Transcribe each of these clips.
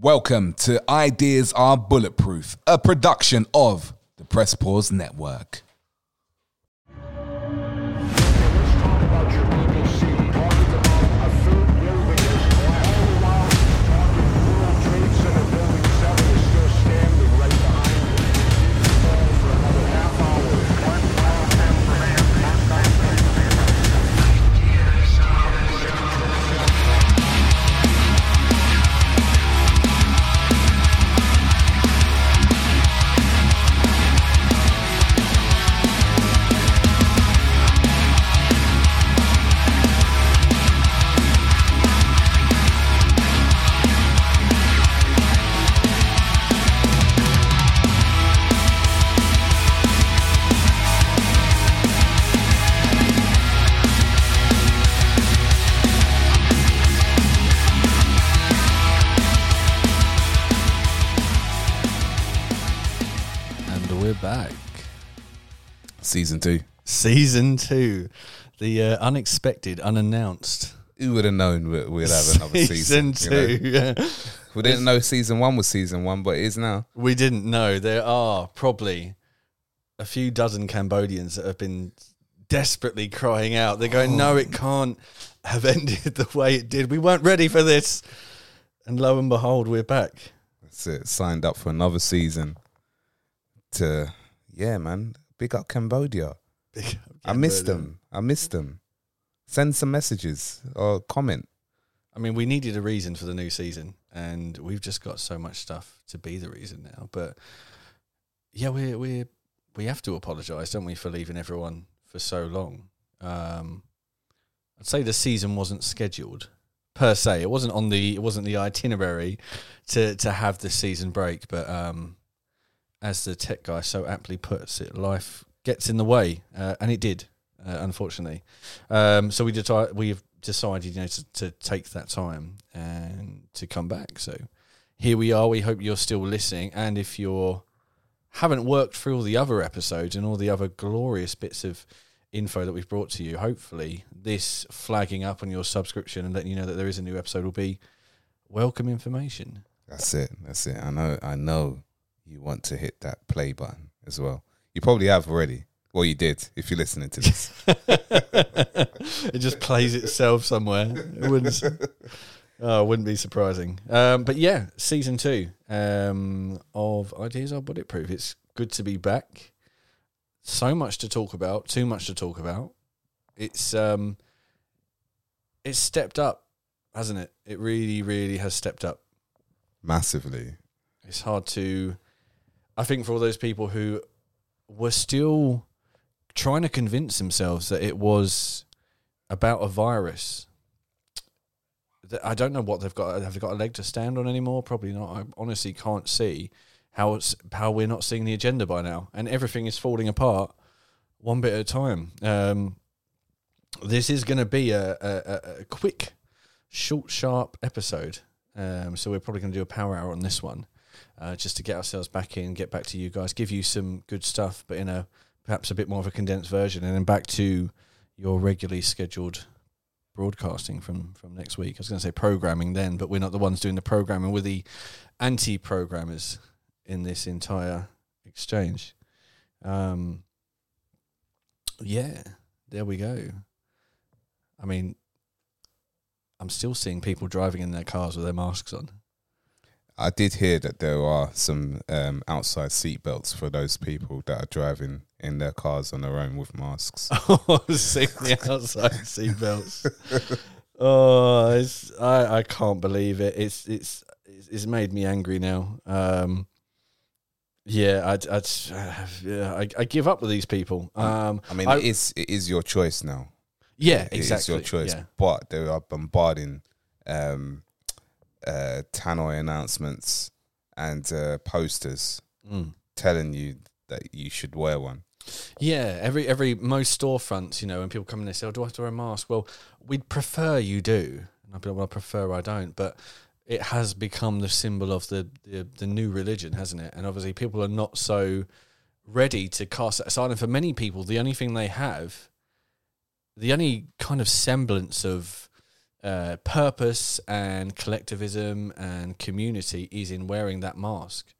Welcome to Ideas Are Bulletproof, a production of the Press Pause Network. Season two. Season two. The uh, unexpected, unannounced. Who would have known we- we'd have another season? Season you know? two. yeah. We didn't know season one was season one, but it is now. We didn't know. There are probably a few dozen Cambodians that have been desperately crying out. They're going, no, it can't have ended the way it did. We weren't ready for this. And lo and behold, we're back. That's it. Signed up for another season. To yeah, man. Big up Cambodia. I missed them. I missed them. Send some messages or comment. I mean, we needed a reason for the new season, and we've just got so much stuff to be the reason now. But yeah, we we we have to apologise, don't we, for leaving everyone for so long. Um, I'd say the season wasn't scheduled per se. It wasn't on the it wasn't the itinerary to to have the season break. But um, as the tech guy so aptly puts it, life gets in the way, uh, and it did, uh, unfortunately. Um, so we deci- we've decided, you know, to, to take that time and to come back. So here we are. We hope you're still listening, and if you're haven't worked through all the other episodes and all the other glorious bits of info that we've brought to you, hopefully this flagging up on your subscription and letting you know that there is a new episode will be welcome information. That's it. That's it. I know. I know. You want to hit that play button as well. You probably have already. Well, you did if you're listening to this. it just plays itself somewhere. It wouldn't. Oh, wouldn't be surprising. Um, but yeah, season two um, of Ideas Are Bulletproof. It's good to be back. So much to talk about. Too much to talk about. It's um, it's stepped up, hasn't it? It really, really has stepped up. Massively. It's hard to, I think, for all those people who were still trying to convince themselves that it was about a virus. that I don't know what they've got. Have they got a leg to stand on anymore? Probably not. I honestly can't see how it's, how we're not seeing the agenda by now, and everything is falling apart one bit at a time. Um, this is going to be a, a, a- quick, short, sharp episode. Um, so we're probably going to do a power hour on this one, uh, just to get ourselves back in, get back to you guys, give you some good stuff, but in a perhaps a bit more of a condensed version, and then back to your regularly scheduled broadcasting from from next week. I was going to say programming then, but we're not the ones doing the programming. We're the anti-programmers in this entire exchange. Um, yeah, there we go. I mean, I'm still seeing people driving in their cars with their masks on. I did hear that there are some um, outside seatbelts for those people that are driving in their cars on their own with masks. Oh, seeing the outside seatbelts. oh, it's, I I can't believe it. It's it's it's it's made me angry now. Um, yeah, I'd, I'd yeah, I, I give up with these people. Um, I mean, I- it is it is your choice now. yeah, It is exactly. your choice, Yeah. but they are bombarding um, uh, tannoy announcements and uh, posters Mm. telling you that you should wear one. Yeah, every every most storefronts, you know, when people come in, they say, "Oh, do I have to wear a mask?" Well, we'd prefer you do. And I'd be like, "Well, I prefer I don't," but it has become the symbol of the, the the new religion, hasn't it? And obviously, people are not so ready to cast that aside. And for many people, the only thing they have, the only kind of semblance of uh, purpose and collectivism and community is in wearing that mask,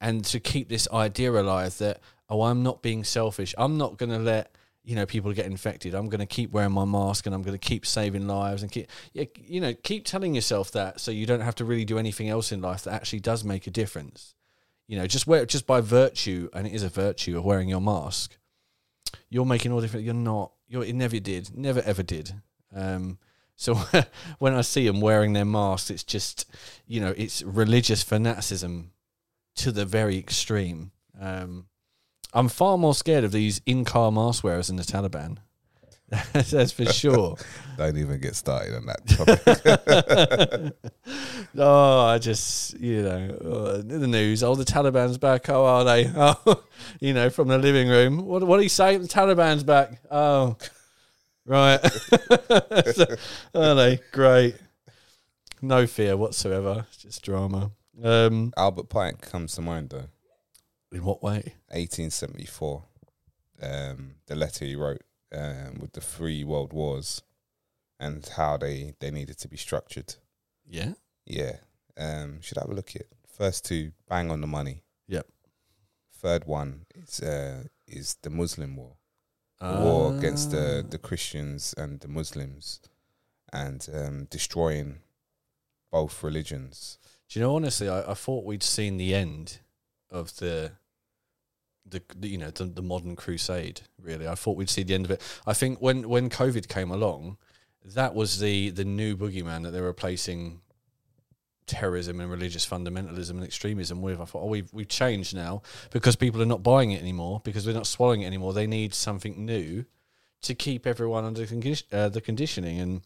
and to keep this idea alive that oh, I'm not being selfish. I'm not going to let you know people get infected. I'm going to keep wearing my mask and I'm going to keep saving lives and keep you know keep telling yourself that so you don't have to really do anything else in life that actually does make a difference. You know, just wear just by virtue, and it is a virtue of wearing your mask. You're making all different. You're not. You're. It never did. Never ever did. Um, so when I see them wearing their masks, it's just, you know, it's religious fanaticism to the very extreme. Um, I'm far more scared of these in-car mask wearers than the Taliban. That's for sure. Don't even get started on that topic. oh, I just, you know, uh, the news. Oh, the Taliban's back. Oh, are they? Oh, you know, from the living room. What, what do you say? The Taliban's back. Oh, right. So, are they? Great. No fear whatsoever. It's just drama. Um, Albert Pike comes to mind though. in what way? 1874. Um, the letter he wrote um, with the three world wars and how they, they needed to be structured. Yeah. Yeah. Um, should have a look at first two bang on the money. Yep. Third one is uh, is the Muslim war, war against the Ah. the Christians and the Muslims, and um, destroying both religions. Do you know? Honestly, I, I thought we'd seen the end of the, the, the you know the, the modern crusade. Really, I thought we'd see the end of it. I think when when COVID came along, that was the the new boogeyman that they were replacing terrorism and religious fundamentalism and extremism with. I thought, oh, we've we've changed now because people are not buying it anymore because they're not swallowing it anymore. They need something new to keep everyone under condi- uh, the conditioning and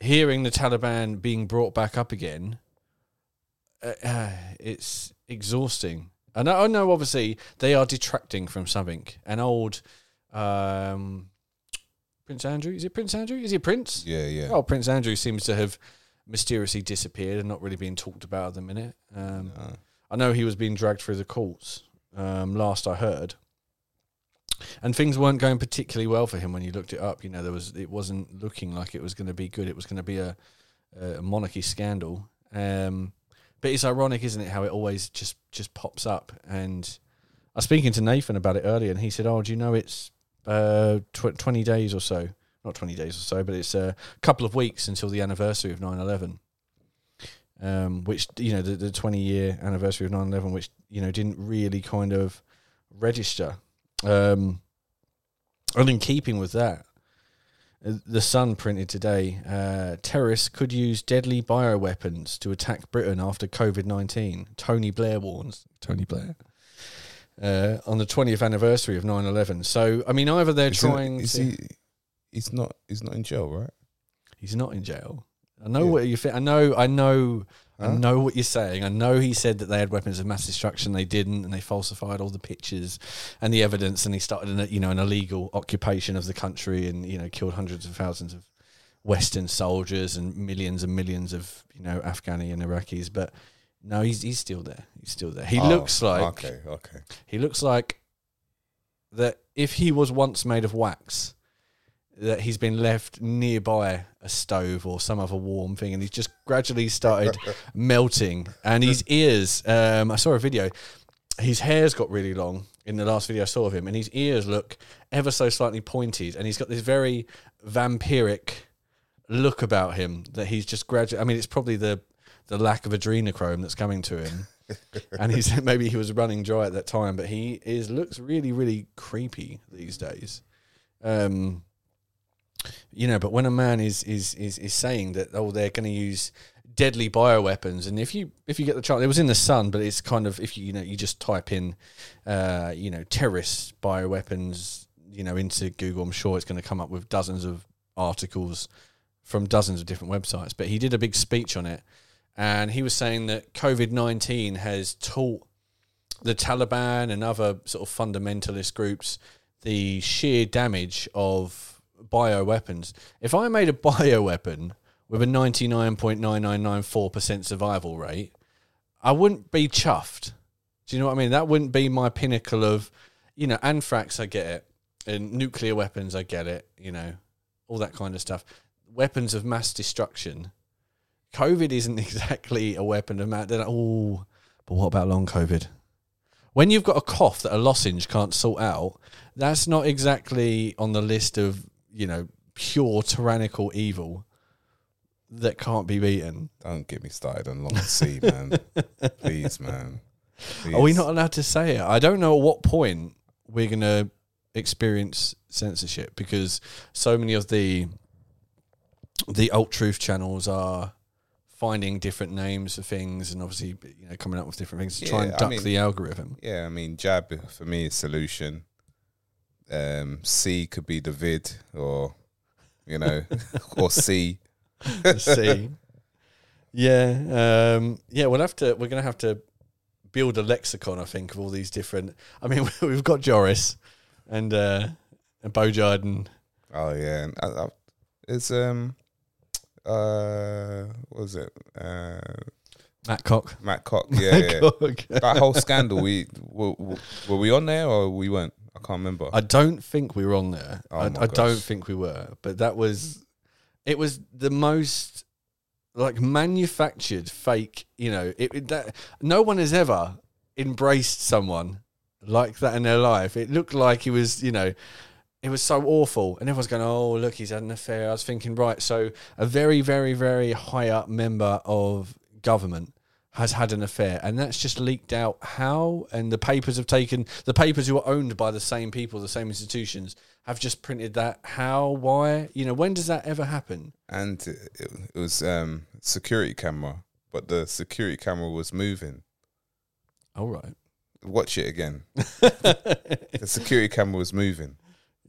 hearing the Taliban being brought back up again uh, uh, it's exhausting. I know, I know. Obviously, they are detracting from something. An old um, Prince Andrew. Is it Prince Andrew? Is he a prince? Yeah, yeah. Oh, Prince Andrew seems to have mysteriously disappeared and not really being talked about at the minute. Um, Uh, I know he was being dragged through the courts. Um, last I heard, and things weren't going particularly well for him when you looked it up. You know, there was it wasn't looking like it was going to be good. It was going to be a, a monarchy scandal. Um, but it's ironic, isn't it, how it always just just pops up? And I was speaking to Nathan about it earlier, and he said, "Oh, do you know it's uh, tw- twenty days or so? Not twenty days or so, but it's a couple of weeks until the anniversary of 9-11. Um, which you know the, the 20 year anniversary of 9-11 which you know didn't really kind of register um, and in keeping with that uh, the sun printed today uh, terrorists could use deadly bioweapons to attack britain after covid-19 tony blair warns tony blair uh, on the 20th anniversary of 9-11 so i mean either they're is trying is to he? He's not. He's not in jail, right? he's not in jail i know Yeah. what you think i know i know I Huh? know what you're saying. I know he said that they had weapons of mass destruction. They didn't, and they falsified all the pictures and the evidence. And he started, an, you know, an illegal occupation of the country, and you know, killed hundreds of thousands of Western soldiers and millions and millions of you know Afghani and Iraqis. But no, he's he's still there. He's still there. He Oh, looks like Okay, okay. he looks like that if he was once made of wax, that he's been left nearby a stove or some other warm thing, and he's just gradually started melting. And his ears, um, I saw a video. His hair's got really long in the last video I saw of him, and his ears look ever so slightly pointed, and he's got this very vampiric look about him that he's just gradually. I mean, it's probably the the lack of adrenochrome that's coming to him and he's maybe he was running dry at that time, but he is looks really really creepy these days. Um, you know, but when a man is is is, is saying that oh they're going to use deadly bioweapons, and if you if you get the chance, it was in the Sun, but it's kind of if you you know you just type in, uh, you know, terrorist bioweapons, you know, into Google, I'm sure it's going to come up with dozens of articles from dozens of different websites. But he did a big speech on it, and he was saying that COVID nineteen has taught the Taliban and other sort of fundamentalist groups the sheer damage of bioweapons. If I made a bioweapon with a ninety nine point nine nine nine four percent survival rate, I wouldn't be chuffed. Do you know what I mean? That wouldn't be my pinnacle of, you know, anthrax. I get it, and nuclear weapons. I get it. You know, all that kind of stuff. weapons of mass destruction. COVID isn't exactly a weapon of mass. Oh, but what about long COVID? When you've got a cough that a lozenge can't sort out, that's not exactly on the list of you know pure tyrannical evil that can't be beaten. Don't get me started on long C, man. Please, man. Are we not allowed to say it? I don't know at what point we're going to experience censorship because so many of the the alt truth channels are finding different names for things and obviously you know coming up with different things to try Yeah, and I duck mean- the algorithm. Yeah, I mean, jab for me is solution. Um, C could be the vid, or you know, or C. See, yeah, um, yeah. We'll have to. We're going to have to build a lexicon. I think of all these different. I mean, we've got Joris and uh, and Bojard and Oh yeah, and I, I, it's um, uh, what was it? Uh, Matt Cock. Matt Cock. Yeah, yeah. Cock. that whole scandal. We were, were we on there or we weren't? I can't remember. I don't think we were on there. Oh I, I don't think we were, but that was it was the most like manufactured fake. You know, it, it- that no one has ever embraced someone like that in their life. It looked like he was, you know. It was so awful, and everyone's going, "Oh, look, he's had an affair." I was thinking, right, so a very, very, very high up member of government has had an affair, and that's just leaked out. How and the papers have taken the papers who are owned by the same people, the same institutions, have just printed that. How? Why? You know, when does that ever happen? and it, it was um security camera, but the security camera was moving. All right, Watch it again. the security camera was moving.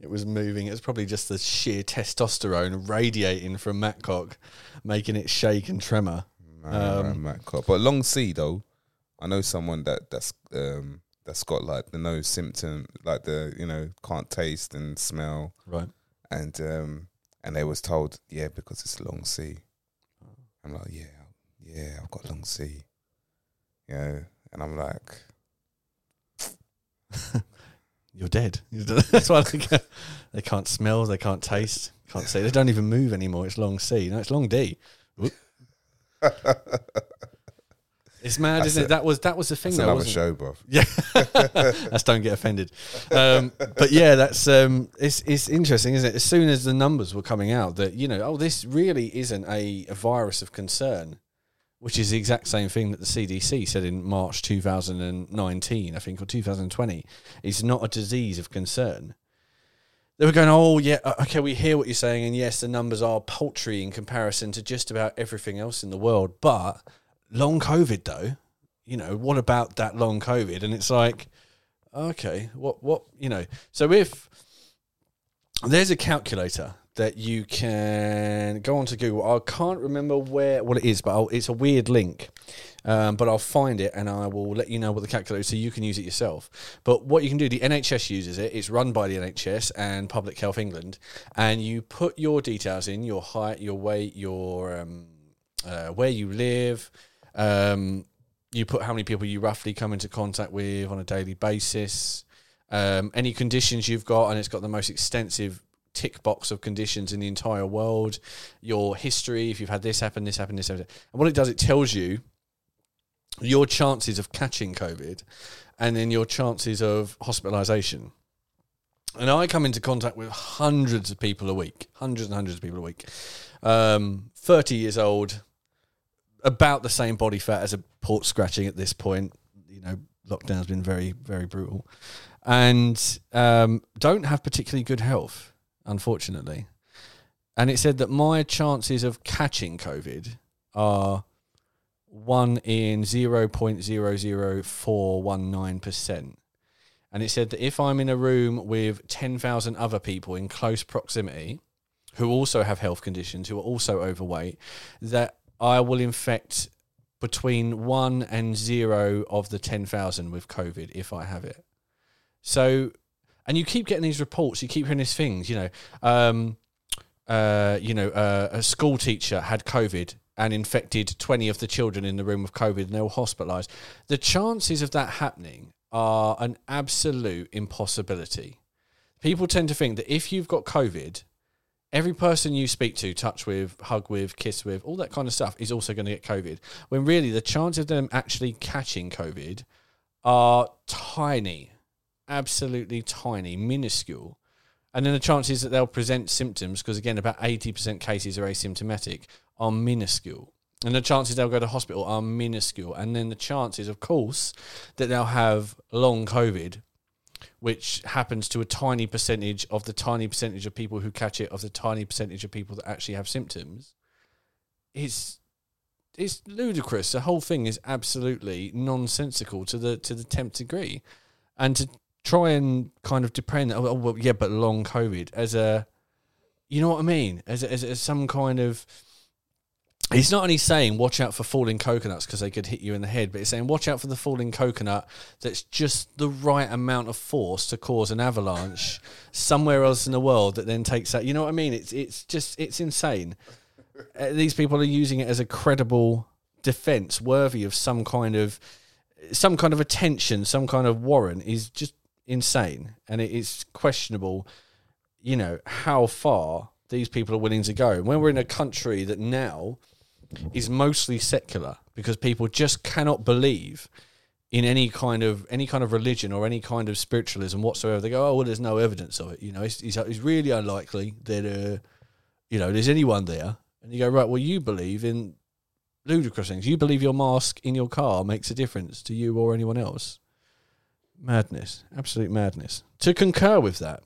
it was moving. It was probably just the sheer testosterone radiating from Matt Cock, making it shake and tremor. Um, Matt. But long C though, I know someone that that's um that's got like the nose symptom, like the you know can't taste and smell, Right. and um and they was told yeah because it's long C. I'm like yeah yeah I've got long C, yeah, and I'm like You're dead. That's why they can't, they can't smell, they can't taste, can't see. They don't even move anymore. It's long C. No, it's long D. Whoop. it's mad, That's isn't it? it. That was that was the thing, it's though, another show, bro. Yeah, that's don't get offended. Um, but yeah, that's um, it's it's interesting, isn't it? As soon as the numbers were coming out, that you know, oh, this really isn't a, a virus of concern, which is the exact same thing that the CDC said in March 2019, I think, or 2020. It's not a disease of concern. They were going, oh yeah, uh, okay, we hear what you're saying, and yes, the numbers are paltry in comparison to just about everything else in the world, but long COVID though you know, what about that long COVID? And it's like, okay, what, what, you know, so if there's a calculator that you can go onto Google, I can't remember where, what it is, but I'll, it's a weird link. Um, but I'll find it and I will let you know what the calculator is so you can use it yourself. But what you can do, the NHS uses it. It's run by the NHS and Public Health England, and you put your details in, your height, your weight, your um, uh, where you live, um, you put how many people you roughly come into contact with on a daily basis, um, any conditions you've got, and it's got the most extensive tick box of conditions in the entire world, your history, if you've had this happen, this happen, this happen. And what it does, it tells you your chances of catching COVID and then your chances of hospitalization. And I come into contact with hundreds of people a week, hundreds and hundreds of people a week. Um, 30 years old, about the same body fat as a port scratching at this point. You know, lockdown's been very, very brutal, and um, don't have particularly good health, unfortunately. And it said that my chances of catching COVID are one in zero point zero zero four one nine percent. And it said that if I'm in a room with 10,000 other people in close proximity who also have health conditions, who are also overweight, that I will infect between one and zero of the 10,000 with COVID if I have it. So, and you keep getting these reports, you keep hearing these things, you know, um, uh, you know, uh, a school teacher had COVID and infected 20 of the children in the room with COVID and they were hospitalized. The chances of that happening are an absolute impossibility. People tend to think that if you've got COVID, every person you speak to, touch with, hug with, kiss with, all that kind of stuff is also going to get COVID. When really the chance of them actually catching COVID are tiny, absolutely tiny, minuscule. And then the chances that they'll present symptoms, because again, about 80% cases are asymptomatic, are minuscule. And the chances they'll go to hospital are minuscule. And then the chances, of course, that they'll have long COVID, which happens to a tiny percentage of the tiny percentage of people who catch it, of the tiny percentage of people that actually have symptoms, is it's ludicrous. The whole thing is absolutely nonsensical to the to the tenth degree, and to try and kind of depend. Oh, well, yeah, but long COVID as a, you know what I mean? As as, as some kind of. He's not only saying watch out for falling coconuts because they could hit you in the head, but he's saying watch out for the falling coconut that's just the right amount of force to cause an avalanche somewhere else in the world that then takes that. You know what I mean? It's it's just it's insane. Uh, these people are using it as a credible defense worthy of some kind of some kind of attention, some kind of warrant is just insane, and it is questionable. You know how far these people are willing to go. When we're in a country that now is mostly secular because people just cannot believe in any kind of any kind of religion or any kind of spiritualism whatsoever. They go, oh well, there's no evidence of it. You know, it's, it's, it's really unlikely that uh, you know there's anyone there. And you go, right, well, you believe in ludicrous things. You believe your mask in your car makes a difference to you or anyone else. Madness, absolute madness. To concur with that,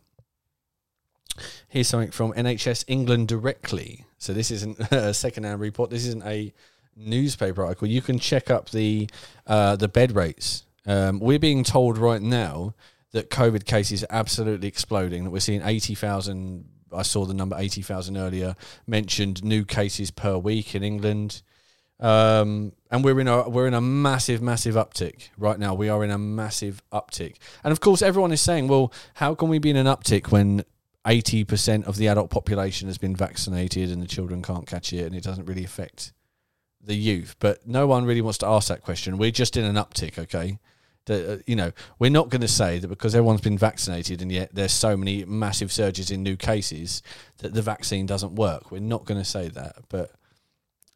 here's something from NHS England directly. So this isn't a second-hand report. This isn't a newspaper article. You can check up the uh, the bed rates. Um, we're being told right now that COVID cases are absolutely exploding. That we're seeing eighty thousand. I saw the number eighty thousand earlier. Mentioned new cases per week in England. Um, and we're in a we're in a massive, massive uptick right now. We are in a massive uptick, and of course, everyone is saying, "Well, how can we be in an uptick when eighty percent of the adult population has been vaccinated and the children can't catch it, and it doesn't really affect the youth?" But no one really wants to ask that question. We're just in an uptick, okay? The, uh, you know, we're not going to say that because everyone's been vaccinated and yet there's so many massive surges in new cases that the vaccine doesn't work. We're not going to say that, but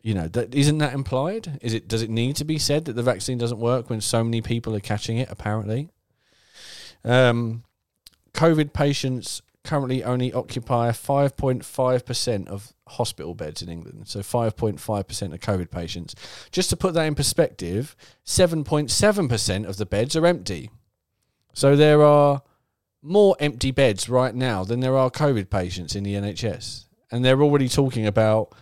you know, that isn't that implied? Is it does it need to be said that the vaccine doesn't work when so many people are catching it? Apparently, um, COVID patients currently only occupy five point five percent of hospital beds in England. So five point five percent of COVID patients. Just to put that in perspective, seven point seven percent of the beds are empty. So there are more empty beds right now than there are COVID patients in the NHS, and they're already talking about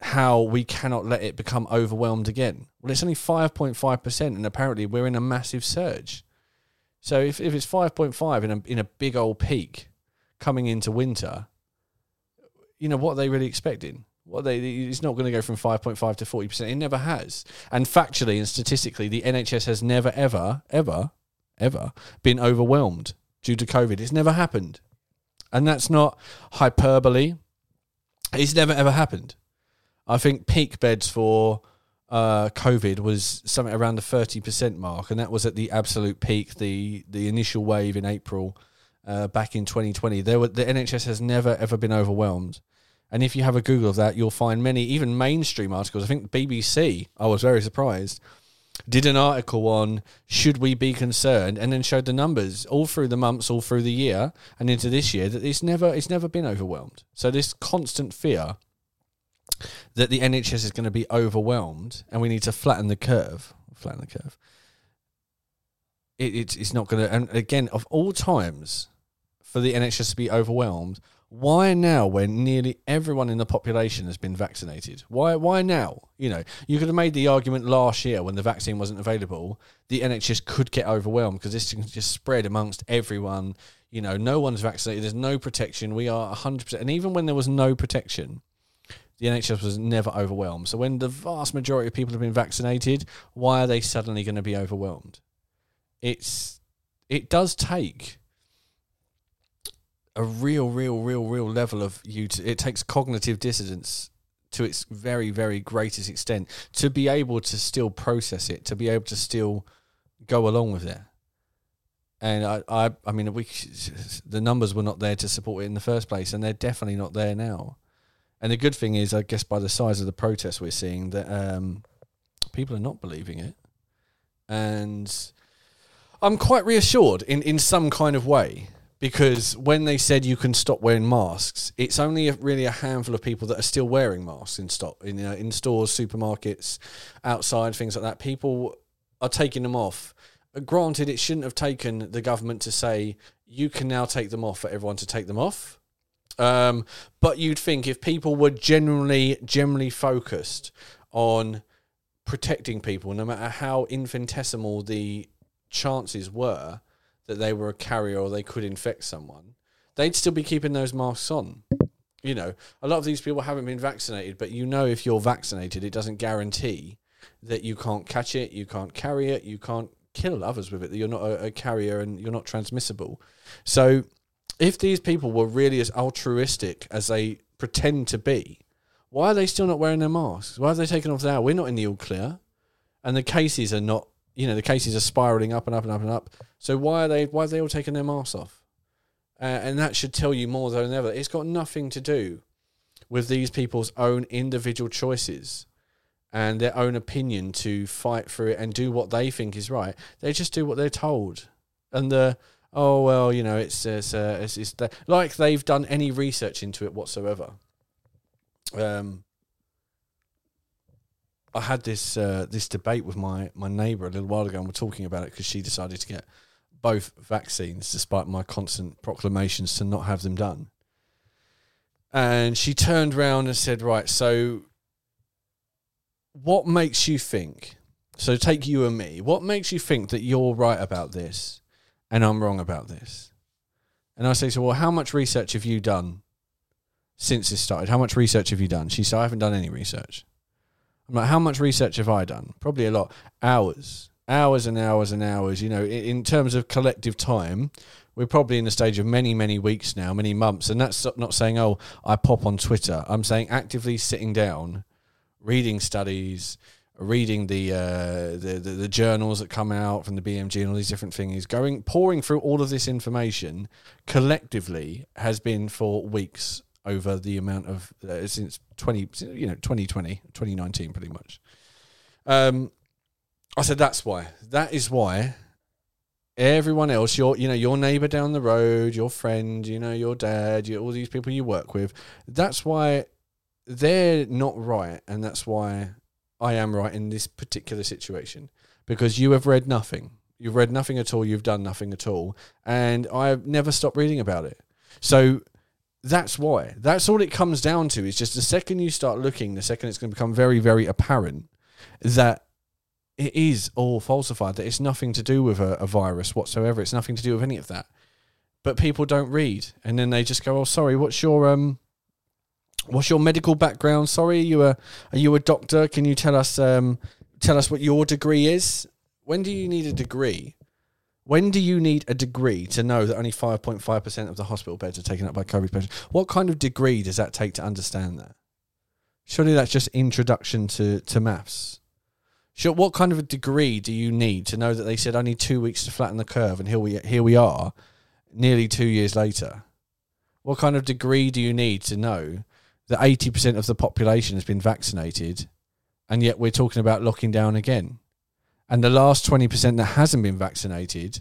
how we cannot let it become overwhelmed again. Well, it's only 5.5%, and apparently we're in a massive surge. So if, if it's 5.5 in a, in a big old peak coming into winter, you know, what are they really expecting? What they it's not going to go from 5.5 to 40%. It never has. And factually and statistically, the NHS has never, ever, ever, ever been overwhelmed due to COVID. It's never happened. And that's not hyperbole. It's never, ever happened. I think peak beds for uh, COVID was something around the thirty percent mark, and that was at the absolute peak, the the initial wave in April uh, back in 2020. There were the NHS has never ever been overwhelmed, and if you have a Google of that, you'll find many even mainstream articles. I think BBC. I was very surprised. Did an article on should we be concerned, and then showed the numbers all through the months, all through the year, and into this year that it's never it's never been overwhelmed. So this constant fear that the NHS is going to be overwhelmed and we need to flatten the curve. Flatten the curve. It, it's, it's not going to. And again, of all times for the NHS to be overwhelmed, why now when nearly everyone in the population has been vaccinated? Why why now? You know, you could have made the argument last year when the vaccine wasn't available, the NHS could get overwhelmed because this can just spread amongst everyone. You know, no one's vaccinated, there's no protection. We are 100%. And even when there was no protection, the NHS was never overwhelmed. So when the vast majority of people have been vaccinated, why are they suddenly going to be overwhelmed? It's it does take a real, real, real, real level of you. To, it takes cognitive dissonance to its very, very greatest extent to be able to still process it, to be able to still go along with it. And I, I, I mean, we, the numbers were not there to support it in the first place, and they're definitely not there now. And the good thing is, I guess, by the size of the protests we're seeing, that um, people are not believing it, and I'm quite reassured in in some kind of way because when they said you can stop wearing masks, it's only a, really a handful of people that are still wearing masks in stop in uh, in stores, supermarkets, outside, things like that. People are taking them off. Uh, Granted, it shouldn't have taken the government to say you can now take them off for everyone to take them off. Um, but you'd think if people were generally generally focused on protecting people, no matter how infinitesimal the chances were that they were a carrier or they could infect someone, they'd still be keeping those masks on. You know, a lot of these people haven't been vaccinated, but you know, if you're vaccinated, it doesn't guarantee that you can't catch it, you can't carry it, you can't kill others with it, that you're not a, a carrier and you're not transmissible. So, if these people were really as altruistic as they pretend to be, why are they still not wearing their masks? Why are they taking off now? We're not in the all clear, and the cases are not. You know, the cases are spiraling up and up and up and up. So why are they? Why are they all taking their masks off? Uh, and that should tell you more than ever. It's got nothing to do with these people's own individual choices and their own opinion to fight for it and do what they think is right. They just do what they're told, and the oh well, you know, it's it's uh, it's, it's the, like they've done any research into it whatsoever. Um, I had this uh, this debate with my my neighbour a little while ago, and we're talking about it because she decided to get both vaccines, despite my constant proclamations to not have them done. And she turned round and said, "Right, so what makes you think? So take you and me. What makes you think that you're right about this, and I'm wrong about this?" And I say her, "Well, how much research have you done since this started? How much research have you done?" She said, "I haven't done any research." I'm like, how much research have I done? Probably a lot. Hours, hours and hours and hours. You know, in, in terms of collective time, we're probably in the stage of many, many weeks now, many months. And that's not saying, oh, I pop on Twitter. I'm saying actively sitting down, reading studies, reading the, uh, the, the the journals that come out from the BMJ and all these different things, going pouring through all of this information collectively has been for weeks over the amount of uh, since 20 you know 2020 2019 pretty much. Um i said that's why. That is why everyone else your you know your neighbor down the road your friend you know your dad you, all these people you work with that's why they're not right and that's why i am right in this particular situation because you have read nothing you've read nothing at all you've done nothing at all and i've never stopped reading about it so that's why. That's all it comes down to. Is just the second you start looking, the second it's going to become very, very apparent that it is all falsified. That it's nothing to do with a, a virus whatsoever. It's nothing to do with any of that. But people don't read, and then they just go, "Oh, sorry. What's your um, what's your medical background? Sorry, are you a are you a doctor? Can you tell us um, tell us what your degree is? When do you need a degree? When do you need a degree to know that only 5.5% of the hospital beds are taken up by COVID patients? What kind of degree does that take to understand that? Surely that's just introduction to, to maths. Sure, what kind of a degree do you need to know that they said only two weeks to flatten the curve and here we here we are, nearly two years later? What kind of degree do you need to know that eighty percent of the population has been vaccinated, and yet we're talking about locking down again? And the last 20% that hasn't been vaccinated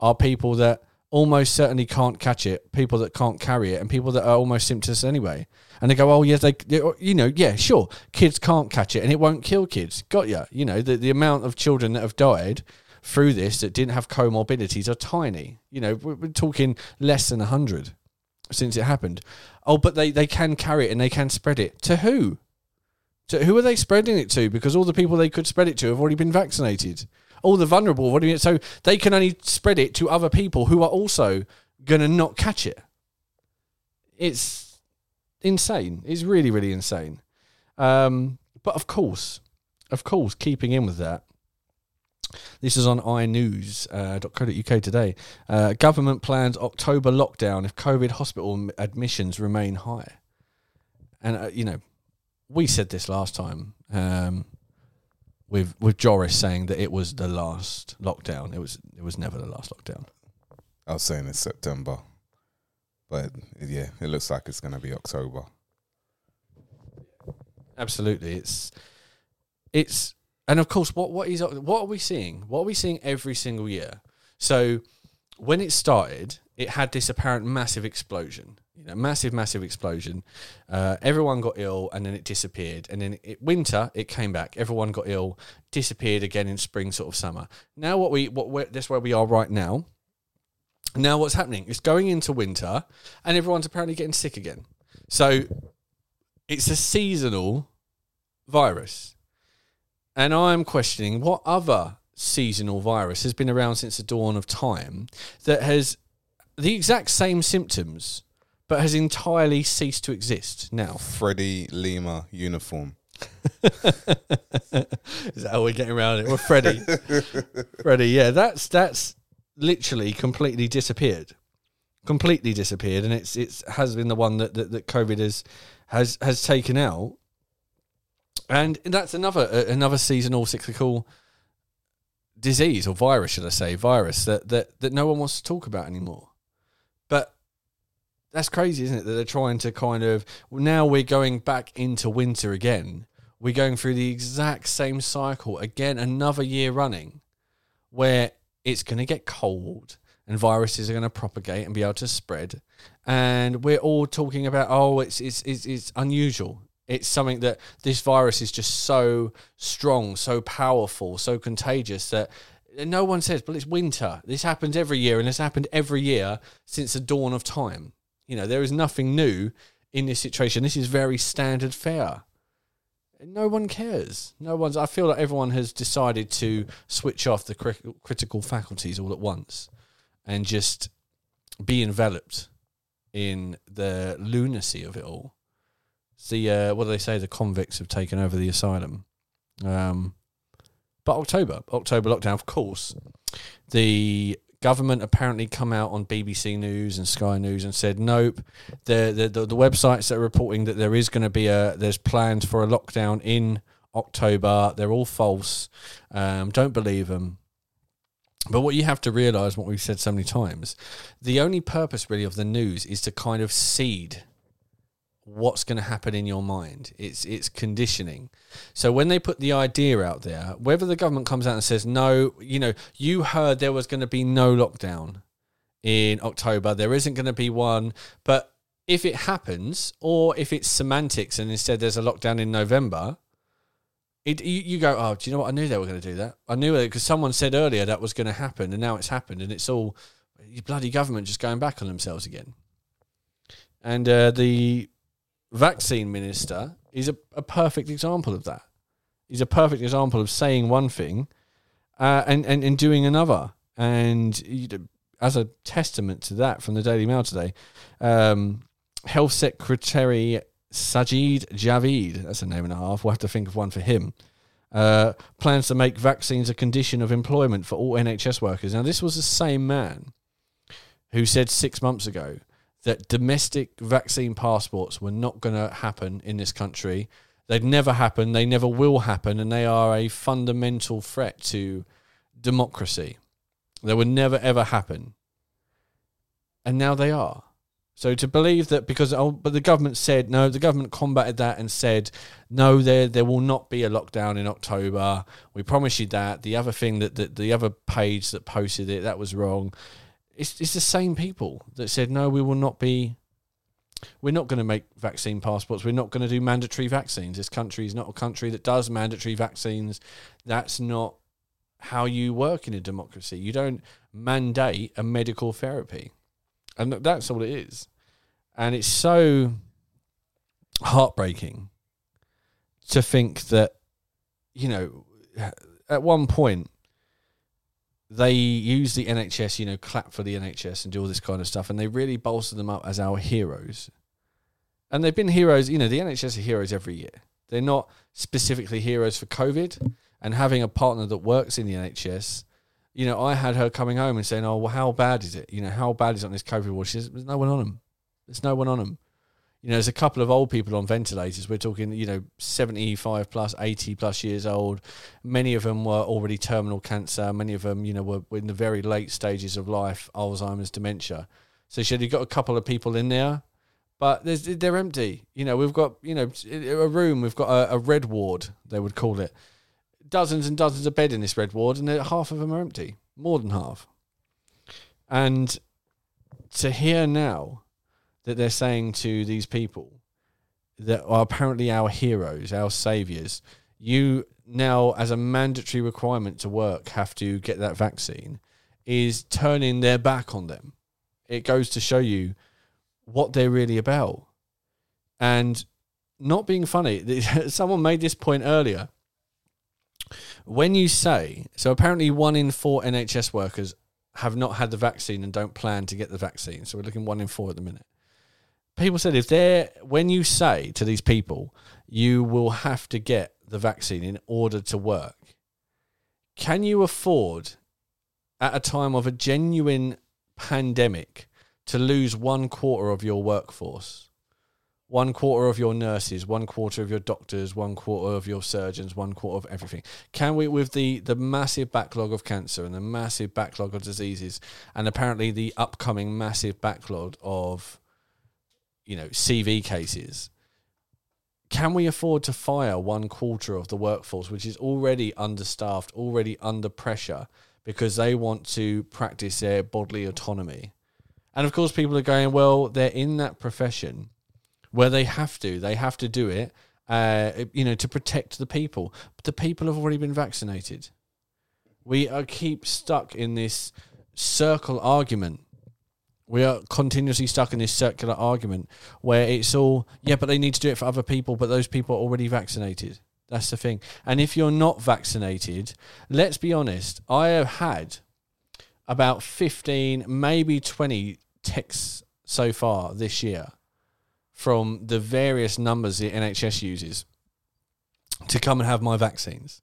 are people that almost certainly can't catch it, people that can't carry it, and people that are almost symptomless anyway. And they go, oh, yes, they, oh, you know, yeah, sure, kids can't catch it and it won't kill kids. Got ya. You know, the, the amount of children that have died through this that didn't have comorbidities are tiny. You know, we're, we're talking less than 100 since it happened. Oh, but they, they can carry it and they can spread it. To who? To who are they spreading it to? Because all the people they could spread it to have already been vaccinated. All the vulnerable have already been, so they can only spread it to other people who are also going to not catch it. It's insane. It's really, really insane. Um, but of course, of course, keeping in with that, this is on inews.co.uk uh, today. Uh, government plans October lockdown if COVID hospital admissions remain high. And, uh, you know, we said this last time um, with with Joris saying that it was the last lockdown. It was it was never the last lockdown. I was saying it's September, but yeah, it looks like it's going to be October. Absolutely, it's it's and of course, what what is what are we seeing? What are we seeing every single year? So when it started, it had this apparent massive explosion. You know, massive, massive explosion. Uh, everyone got ill, and then it disappeared. And then it, winter, it came back. Everyone got ill, disappeared again in spring, sort of summer. Now, what we what that's where we are right now. Now, what's happening? It's going into winter, and everyone's apparently getting sick again. So it's a seasonal virus. And I'm questioning what other seasonal virus has been around since the dawn of time that has the exact same symptoms but has entirely ceased to exist now. Freddie Lima uniform. Is that how we're getting around it? Well, Freddie. Freddie, yeah, that's that's literally completely disappeared. Completely disappeared. And it's it's has been the one that, that, that COVID has has has taken out. And that's another uh, another seasonal cyclical disease or virus, should I say, virus that, that, that no one wants to talk about anymore. But that's crazy, isn't it? That they're trying to kind of now we're going back into winter again. We're going through the exact same cycle again, another year running, where it's going to get cold and viruses are going to propagate and be able to spread. And we're all talking about, oh, it's it's it's, it's unusual. It's something that this virus is just so strong, so powerful, so contagious that no one says, but it's winter. This happens every year, and it's happened every year since the dawn of time. You know, there is nothing new in this situation. This is very standard fare. No one cares. No one's. I feel like everyone has decided to switch off the cri- critical faculties all at once and just be enveloped in the lunacy of it all the uh, what do they say? The convicts have taken over the asylum. Um, but October, October lockdown. Of course, the government apparently come out on BBC News and Sky News and said nope. The the the, the websites that are reporting that there is going to be a there's plans for a lockdown in October. They're all false. Um, don't believe them. But what you have to realize, what we've said so many times, the only purpose really of the news is to kind of seed what's going to happen in your mind. It's it's conditioning. So when they put the idea out there, whether the government comes out and says no, you know, you heard there was going to be no lockdown in October, there isn't going to be one, but if it happens or if it's semantics and instead there's a lockdown in November, it you, you go, "Oh, do you know what? I knew they were going to do that. I knew it because someone said earlier that was going to happen and now it's happened and it's all bloody government just going back on themselves again." And uh, the vaccine minister is a, a perfect example of that. He's a perfect example of saying one thing uh, and, and, and doing another. And as a testament to that from the Daily Mail today, um, Health Secretary Sajid Javid, that's a name and a half, we'll have to think of one for him, uh, plans to make vaccines a condition of employment for all NHS workers. Now, this was the same man who said six months ago that domestic vaccine passports were not going to happen in this country. They'd never happen. They never will happen. And they are a fundamental threat to democracy. They would never, ever happen. And now they are. So to believe that because oh, but the government said no, the government combated that and said no, there there will not be a lockdown in October. We promise you that. The other thing that, that the other page that posted it that was wrong it's it's the same people that said no, we will not be. We're not going to make vaccine passports. We're not going to do mandatory vaccines. This country is not a country that does mandatory vaccines. That's not how you work in a democracy. You don't mandate a medical therapy, and that's all it is. And it's so heartbreaking to think that, you know, at one point they use the NHS, you know, clap for the NHS and do all this kind of stuff, and they really bolster them up as our heroes. And they've been heroes, you know, the NHS are heroes every year. They're not specifically heroes for COVID. And having a partner that works in the NHS, you know, I had her coming home and saying, "Oh, well, how bad is it? You know, how bad is it on this COVID ward?" She says, "There's no one on them. There's no one on them." You know, there's a couple of old people on ventilators. We're talking, you know, 75 plus, 80 plus years old. Many of them were already terminal cancer. Many of them, you know, were, in the very late stages of life, Alzheimer's, dementia. So she you've got a couple of people in there, but they're empty. You know, we've got, you know, a room, we've got a, a red ward, they would call it. Dozens and dozens of bed in this red ward, and half of them are empty, more than half. And to hear now that they're saying to these people that are apparently our heroes, our saviors, you now, as a mandatory requirement to work, have to get that vaccine, is turning their back on them. It goes to show you what they're really about. And not being funny, someone made this point earlier. When you say, so apparently one in four NHS workers have not had the vaccine and don't plan to get the vaccine. So we're looking one in four at the minute. People said if they're, when you say to these people, you will have to get the vaccine in order to work, can you afford at a time of a genuine pandemic to lose one quarter of your workforce? One quarter of your nurses, one quarter of your doctors, one quarter of your surgeons, one quarter of everything. Can we, with the, the massive backlog of cancer and the massive backlog of diseases, and apparently the upcoming massive backlog of, you know, CV cases, can we afford to fire one quarter of the workforce, which is already understaffed, already under pressure, because they want to practice their bodily autonomy? And of course, people are going, well, they're in that profession where they have to, they have to do it, uh, you know, to protect the people. But the people have already been vaccinated. We are keep stuck in this circle argument. We are continuously stuck in this circular argument where it's all, yeah, but they need to do it for other people, but those people are already vaccinated. That's the thing. And if you're not vaccinated, let's be honest, I have had about 15, maybe 20 texts so far this year from the various numbers the NHS uses to come and have my vaccines.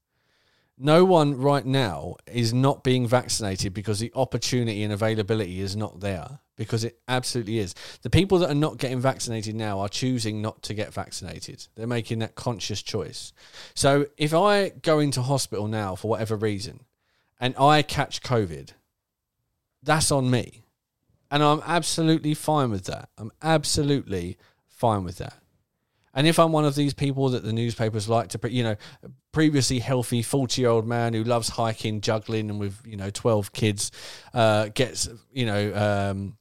No one right now is not being vaccinated because the opportunity and availability is not there because it absolutely is. The people that are not getting vaccinated now are choosing not to get vaccinated. They're making that conscious choice. So if I go into hospital now for whatever reason and I catch COVID, that's on me. And I'm absolutely fine with that. I'm absolutely fine with that. And if I'm one of these people that the newspapers like to, you know, previously healthy 40 year old man who loves hiking, juggling, and with, you know, 12 kids, uh, gets, you know, um,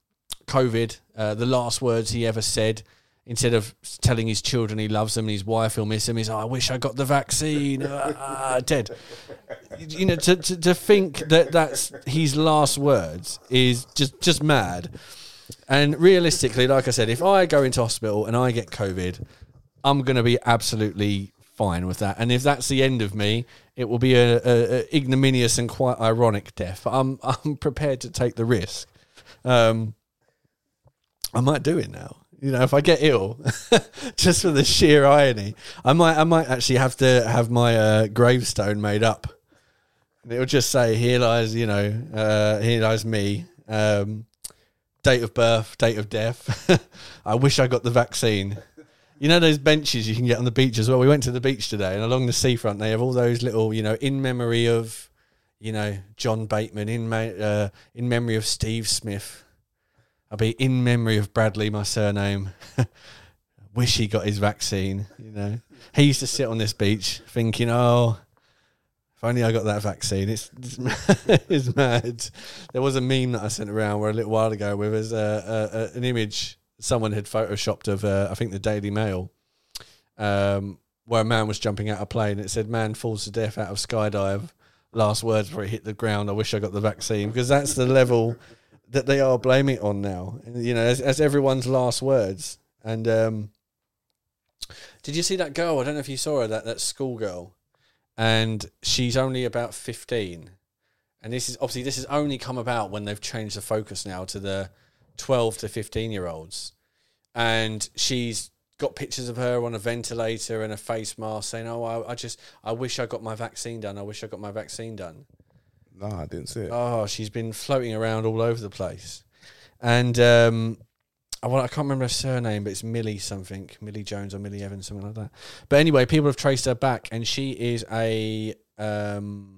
COVID, uh, the last words he ever said, instead of telling his children he loves them and his wife he'll miss him, is, oh, I wish I got the vaccine, ah, dead. You know, to, to, to think that that's his last words is just, just mad. And realistically, like I said, if I go into hospital and I get COVID, I'm going to be absolutely fine with that. And if that's the end of me, it will be a, a, a ignominious and quite ironic death. I'm I'm prepared to take the risk. Um, I might do it now. You know, if I get ill, just for the sheer irony, I might I might actually have to have my uh, gravestone made up. And it'll just say, "Here lies, you know, uh, here lies me." Um, date of birth, date of death. I wish I got the vaccine. You know those benches you can get on the beach as well. We went to the beach today, and along the seafront they have all those little, you know, in memory of, you know, John Bateman, in uh, in memory of Steve Smith. I'll be in memory of Bradley, my surname. Wish he got his vaccine. You know, he used to sit on this beach thinking, "Oh, if only I got that vaccine." It's it's, it's mad. There was a meme that I sent around where a little while ago where there's a, a, a, an image someone had photoshopped of uh, I think the Daily Mail, um, where a man was jumping out of a plane. It said, "Man falls to death out of skydive." Last words before he hit the ground. I wish I got the vaccine because that's the level that they are blaming it on now. You know, as, as everyone's last words. And um, did you see that girl? I don't know if you saw her. That that schoolgirl, and she's only about fifteen. And this is obviously this has only come about when they've changed the focus now to the twelve to fifteen year olds, and she's got pictures of her on a ventilator and a face mask saying, "Oh, I, I just I wish I got my vaccine done. I wish I got my vaccine done." No, I didn't see it. Oh, she's been floating around all over the place. And um, I, I can't remember her surname, but it's Millie something, Millie Jones or Millie Evans, something like that. But anyway, people have traced her back, and she is a um,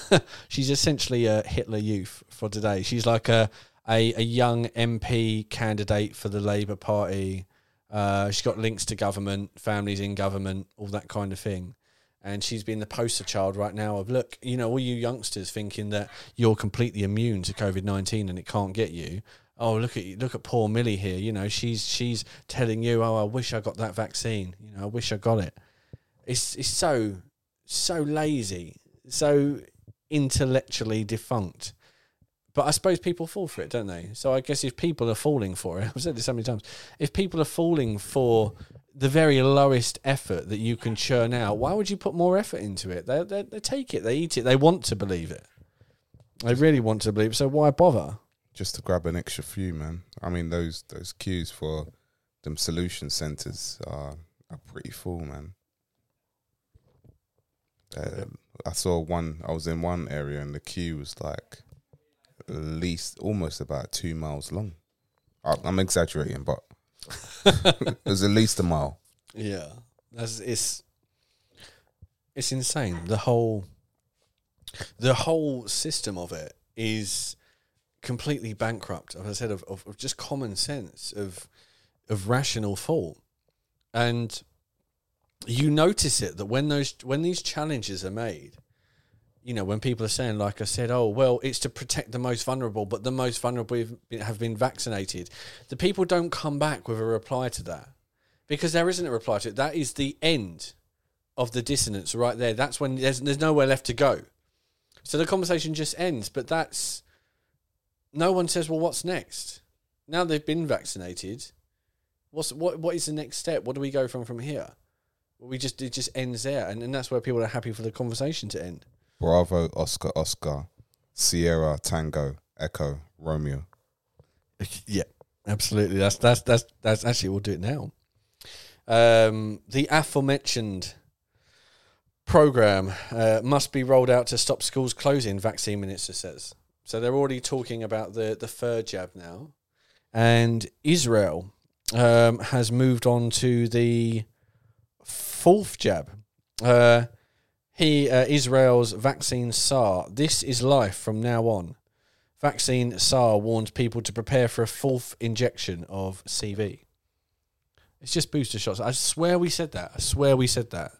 she's essentially a Hitler Youth for today. She's like a a, a young MP candidate for the Labour Party. Uh, she's got links to government, families in government, all that kind of thing. And she's been the poster child right now of look, you know, all you youngsters thinking that you're completely immune to COVID nineteen and it can't get you. Oh, look at look at poor Millie here. You know, she's she's telling you, oh, I wish I got that vaccine. You know, I wish I got it. It's it's so so lazy, so intellectually defunct. But I suppose people fall for it, don't they? So I guess if people are falling for it, I've said this so many times, if people are falling for the very lowest effort that you can churn out, why would you put more effort into it? They, they, they take it, they eat it, they want to believe it. They really want to believe it, so why bother? Just to grab an extra few, man. I mean, those those queues for them solution centers are are pretty full, man. Um, I saw one. I was in one area, and the queue was like least almost about two miles long. I, I'm exaggerating, but it was at least a mile. Yeah, that's it's it's insane. The whole the whole system of it is completely bankrupt. As I said, of, of, of just common sense of of rational thought, and you notice it that when those when these challenges are made, you know, when people are saying, like I said, oh well, it's to protect the most vulnerable, but the most vulnerable have been- vaccinated. The people don't come back with a reply to that because there isn't a reply to it. That is the end of the dissonance right there. That's when there's there's nowhere left to go. So the conversation just ends. But that's no one says, well, what's next? Now they've been vaccinated. What's what? What is the next step? What do we go from from here? We just it just ends there, and, and that's where people are happy for the conversation to end. Bravo, Oscar, Oscar, Sierra, Tango, Echo, Romeo. Yeah, absolutely. That's that's that's that's actually we'll do it now. Um, the aforementioned program uh, must be rolled out to stop schools closing. Vaccine minister says. So they're already talking about the the third jab now, and Israel um, has moved on to the fourth jab. Uh, he uh, Israel's vaccine czar. This is life from now on. Vaccine czar warns people to prepare for a fourth injection of CV. It's just booster shots. I swear we said that. I swear we said that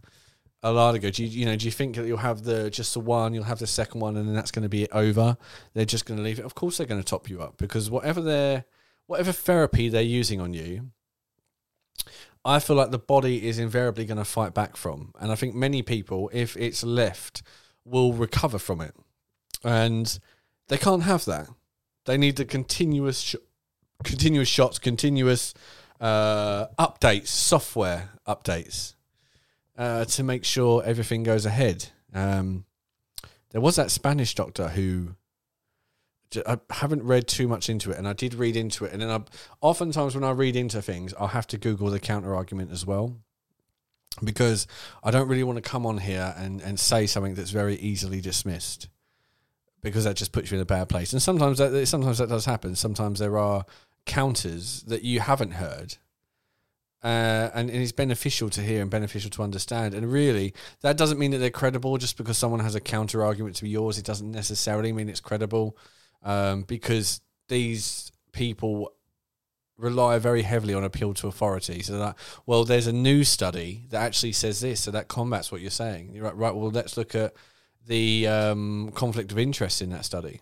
a lot ago. Do you, you know? Do you think that you'll have the just the one, you'll have the second one, and then that's going to be over? They're just going to leave it. Of course, they're going to top you up because whatever their whatever therapy they're using on you, I feel like the body is invariably going to fight back from, and I think many people, if it's left, will recover from it, and they can't have that. They need the continuous, sh- continuous shots, continuous uh, updates, software updates, uh, to make sure everything goes ahead. Um, there was that Spanish doctor who I haven't read too much into it, and I did read into it, and then I oftentimes when I read into things, I'll have to Google the counter argument as well. Because I don't really want to come on here and, and say something that's very easily dismissed because that just puts you in a bad place. And sometimes that sometimes that does happen. Sometimes there are counters that you haven't heard, uh, and, and it's beneficial to hear and beneficial to understand. And really, that doesn't mean that they're credible just because someone has a counter argument to yours. It doesn't necessarily mean it's credible um, because these people rely very heavily on appeal to authority. So that well, there's a new study that actually says this, so that combats what you're saying. You're right. Right. Well, let's look at the um, conflict of interest in that study.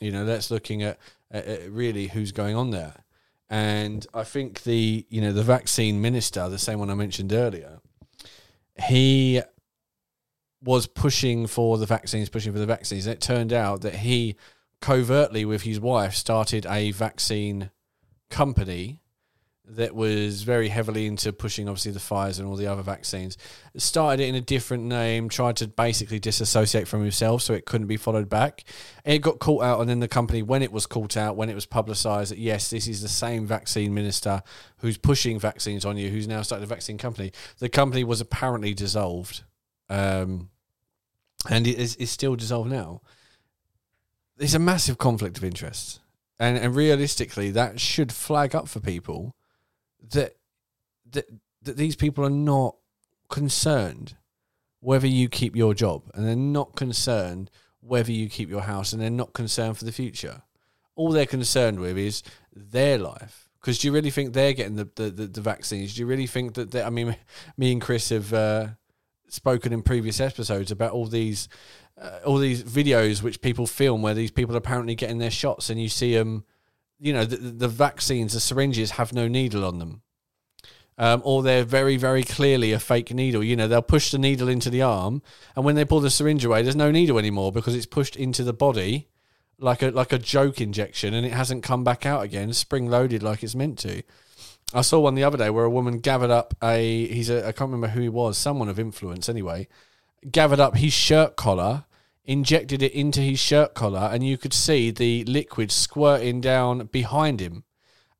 You know, let's looking at, at, at really who's going on there. And I think the you know the vaccine minister, the same one I mentioned earlier, he was pushing for the vaccines, pushing for the vaccines. And it turned out that he covertly with his wife started a vaccine company that was very heavily into pushing obviously the Pfizer and all the other vaccines. Started it in a different name, tried to basically disassociate from himself so it couldn't be followed back. It got caught out, and then the company, when it was caught out, when it was publicised that yes, this is the same vaccine minister who's pushing vaccines on you, who's now started a vaccine company. The company was apparently dissolved, um, and it is still dissolved now. There's a massive conflict of interest and and realistically, that should flag up for people that that that these people are not concerned whether you keep your job, and they're not concerned whether you keep your house, and they're not concerned for the future. All they're concerned with is their life. Because do you really think they're getting the, the, the, the vaccines? Do you really think that I mean, me and Chris have uh, spoken in previous episodes about all these uh, all these videos which people film where these people are apparently getting their shots, and you see them, you know, the, the vaccines, the syringes have no needle on them. Um, or they're very, very clearly a fake needle. You know, they'll push the needle into the arm, and when they pull the syringe away, there's no needle anymore because it's pushed into the body like a like a joke injection, and it hasn't come back out again, spring loaded like it's meant to. I saw one the other day where a woman gathered up a he's a I can't remember who he was, someone of influence anyway, gathered up his shirt collar, injected it into his shirt collar, and you could see the liquid squirting down behind him.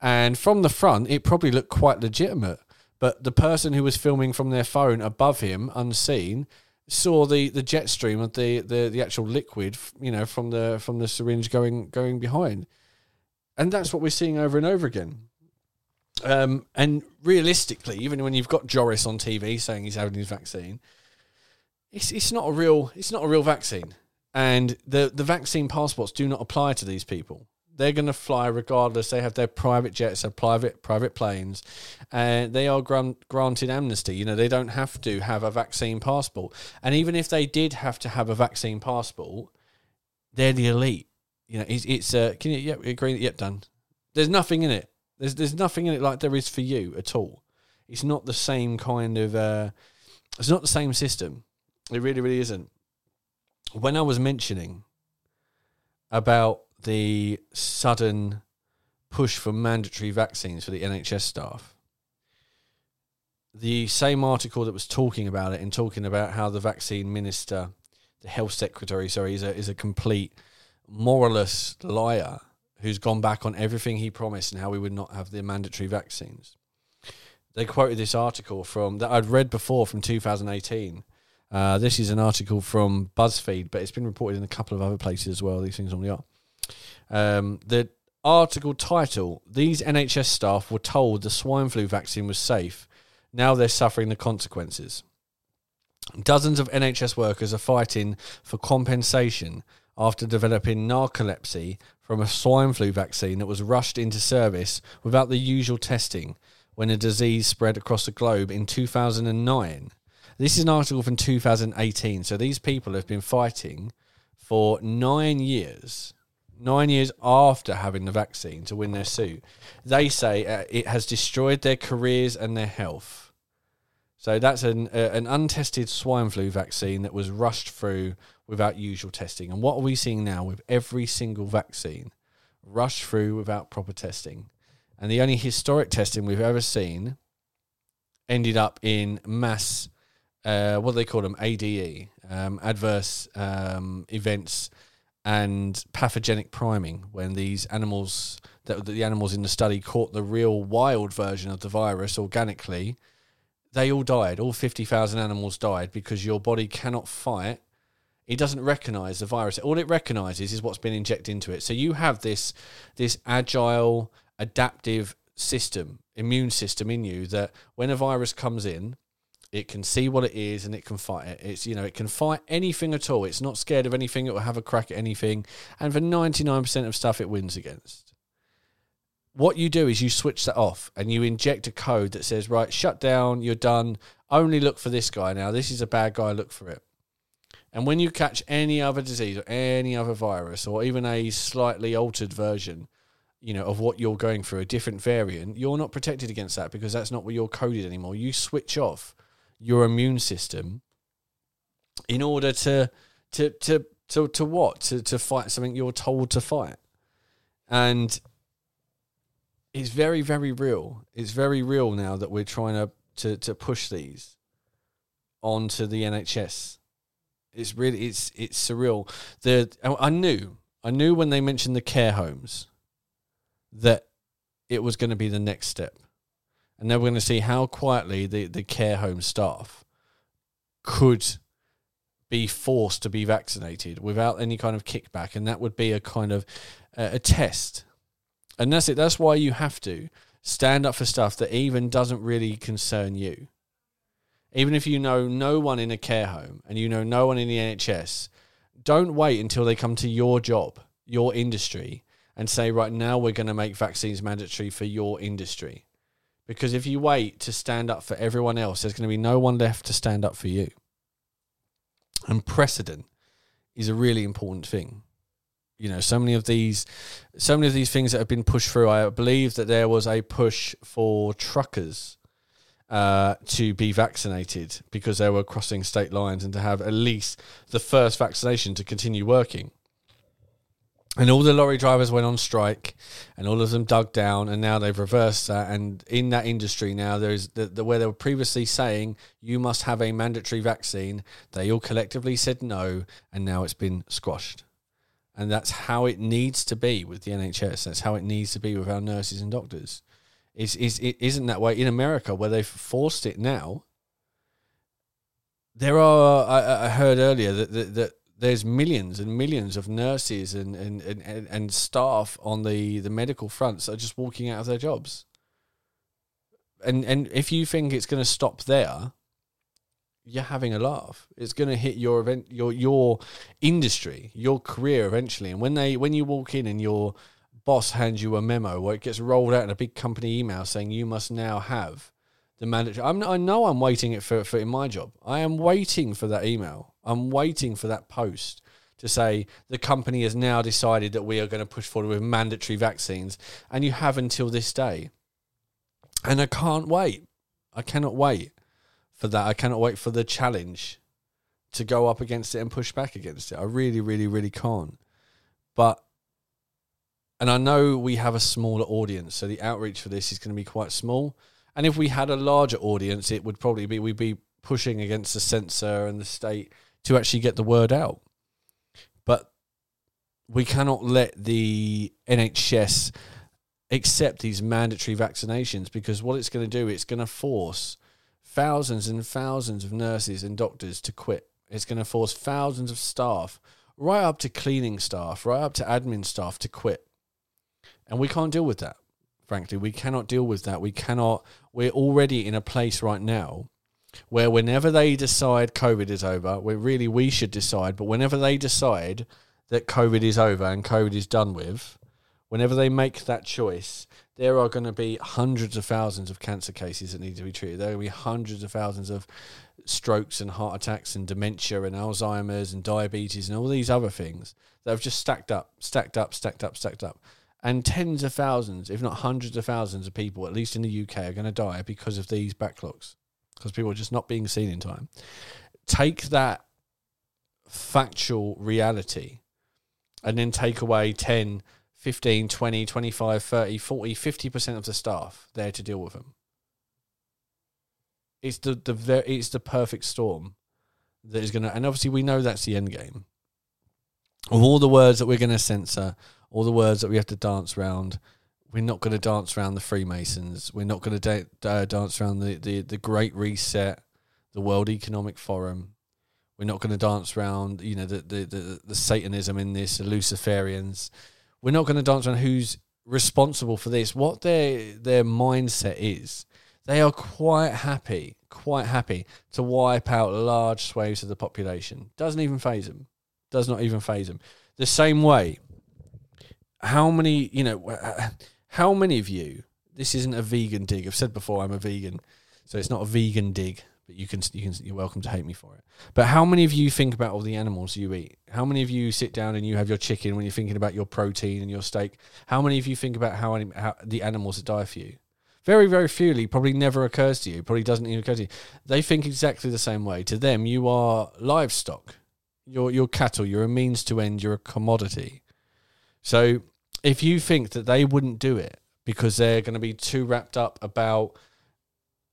And from the front, it probably looked quite legitimate. But the person who was filming from their phone above him, unseen, saw the, the jet stream of the, the, the actual liquid, you know, from the from the syringe going going behind. And that's what we're seeing over and over again. Um, and realistically, even when you've got Joris on TV saying he's having his vaccine, it's it's not a real it's not a real vaccine. And the the vaccine passports do not apply to these people. They're going to fly regardless. They have their private jets, their private private planes, and they are grant, granted amnesty. You know, they don't have to have a vaccine passport. And even if they did have to have a vaccine passport, they're the elite. You know, it's it's uh, can you yep agree yep done. There's nothing in it. There's there's nothing in it like there is for you at all. It's not the same kind of. Uh, it's not the same system. It really, really isn't. When I was mentioning about the sudden push for mandatory vaccines for the NHS staff, the same article that was talking about it and talking about how the vaccine minister, the health secretary, sorry, is a, is a complete moralist liar who's gone back on everything he promised and how we would not have the mandatory vaccines. They quoted this article from that I'd read before from 2018. Uh, this is an article from BuzzFeed, but it's been reported in a couple of other places as well. These things normally are. Um, the article title: These NHS staff were told the swine flu vaccine was safe. Now they're suffering the consequences. Dozens of NHS workers are fighting for compensation after developing narcolepsy from a swine flu vaccine that was rushed into service without the usual testing when the disease spread across the globe in 2009. This is an article from 2018. So these people have been fighting for nine years, nine years after having the vaccine to win their suit. They say uh, it has destroyed their careers and their health. So that's an uh, an untested swine flu vaccine that was rushed through without usual testing. And what are we seeing now with every single vaccine rushed through without proper testing? And the only historic testing we've ever seen ended up in mass, uh, what do they call them? ADE, um, adverse um, events and pathogenic priming, when these animals, that the animals in the study caught the real wild version of the virus organically, they all died. All 50,000 animals died because your body cannot fight it doesn't recognize the virus. All it recognizes is what's been injected into it. So you have this this agile, adaptive system, immune system in you that when a virus comes in, it can see what it is and it can fight it. It's you know it can fight anything at all. It's not scared of anything. It will have a crack at anything, and for ninety nine percent of stuff, it wins against. What you do is you switch that off and you inject a code that says right, shut down, you're done. Only look for this guy now. This is a bad guy. Look for it. And when you catch any other disease or any other virus or even a slightly altered version, you know, of what you're going through, a different variant, you're not protected against that because that's not what you're coded anymore. You switch off your immune system in order to to to to, to what? To to fight something you're told to fight. And it's very, very real. It's very real now that we're trying to to, to push these onto the NHS it's really it's it's surreal. The I knew I knew when they mentioned the care homes that it was going to be the next step, and then we're going to see how quietly the the care home staff could be forced to be vaccinated without any kind of kickback, and that would be a kind of uh, a test. And that's it. That's why you have to stand up for stuff that even doesn't really concern you. Even if you know no one in a care home and you know no one in the NHS, don't wait until they come to your job, your industry, and say, right now we're going to make vaccines mandatory for your industry. Because if you wait to stand up for everyone else, there's going to be no one left to stand up for you. And precedent is a really important thing. You know, so many of these, so many of these things that have been pushed through. I believe that there was a push for truckers uh, to be vaccinated because they were crossing state lines and to have at least the first vaccination to continue working. And all the lorry drivers went on strike, and all of them dug down, and now they've reversed that. And in that industry now, there's the, the where they were previously saying you must have a mandatory vaccine. They all collectively said no, and now it's been squashed. And that's how it needs to be with the NHS. That's how it needs to be with our nurses and doctors. Is is it isn't that way in America where they've forced it now? There are I, I heard earlier that, that that there's millions and millions of nurses and and, and, and, staff on the, the medical fronts are just walking out of their jobs. And and if you think it's going to stop there, you're having a laugh. It's going to hit your event, your your industry, your career eventually. And when they when you walk in and your boss hands you a memo where it gets rolled out in a big company email saying you must now have the mandatory. I'm, I know I'm waiting it for, for in my job. I am waiting for that email. I'm waiting for that post to say the company has now decided that we are going to push forward with mandatory vaccines, and you have until this day. And I can't wait. I cannot wait for that. I cannot wait for the challenge to go up against it and push back against it. I really, really, really can't. But and I know we have a smaller audience, so the outreach for this is going to be quite small. And if we had a larger audience, it would probably be we'd be pushing against the censor and the state to actually get the word out. But we cannot let the NHS accept these mandatory vaccinations because what it's going to do, it's going to force thousands and thousands of nurses and doctors to quit. It's going to force thousands of staff, right up to cleaning staff, right up to admin staff, to quit. And we can't deal with that. Frankly, we cannot deal with that. We cannot. We're already in a place right now where whenever they decide COVID is over, we really we should decide, but whenever they decide that COVID is over and COVID is done with, whenever they make that choice, there are going to be hundreds of thousands of cancer cases that need to be treated. There are going to be hundreds of thousands of strokes and heart attacks and dementia and Alzheimer's and diabetes and all these other things that have just stacked up, stacked up, stacked up, stacked up. And tens of thousands, if not hundreds of thousands of people, at least in the UK, are going to die because of these backlogs, because people are just not being seen in time. Take that factual reality and then take away 10, 15, 20, 25, 30, 40, 50% of the staff there to deal with them. It's the, the it's the perfect storm that is going to, and obviously we know that's the end game. Of all the words that we're going to censor, all the words that we have to dance around, we're not going to dance around the Freemasons. We're not going to da- dance around the, the, the Great Reset, the World Economic Forum. We're not going to dance around, you know, the, the, the, the Satanism in this, the Luciferians. We're not going to dance around who's responsible for this. What their their mindset is, they are quite happy, quite happy to wipe out large swathes of the population. Doesn't even faze them. Does not even faze them. The same way how many you know how many of you this isn't a vegan dig. I've said before i'm a vegan so it's not a vegan dig but you can you can you're welcome to hate me for it. But how many of you think about all the animals you eat? How many of you sit down and you have your chicken when you're thinking about your protein and your steak? How many of you think about how, any, how the animals that die for you? Very very fewly probably never occurs to you probably doesn't even occur to you. They think exactly the same way. To them you are livestock. You're, you're cattle you're a means to end you're a commodity. So if you think that they wouldn't do it because they're going to be too wrapped up about,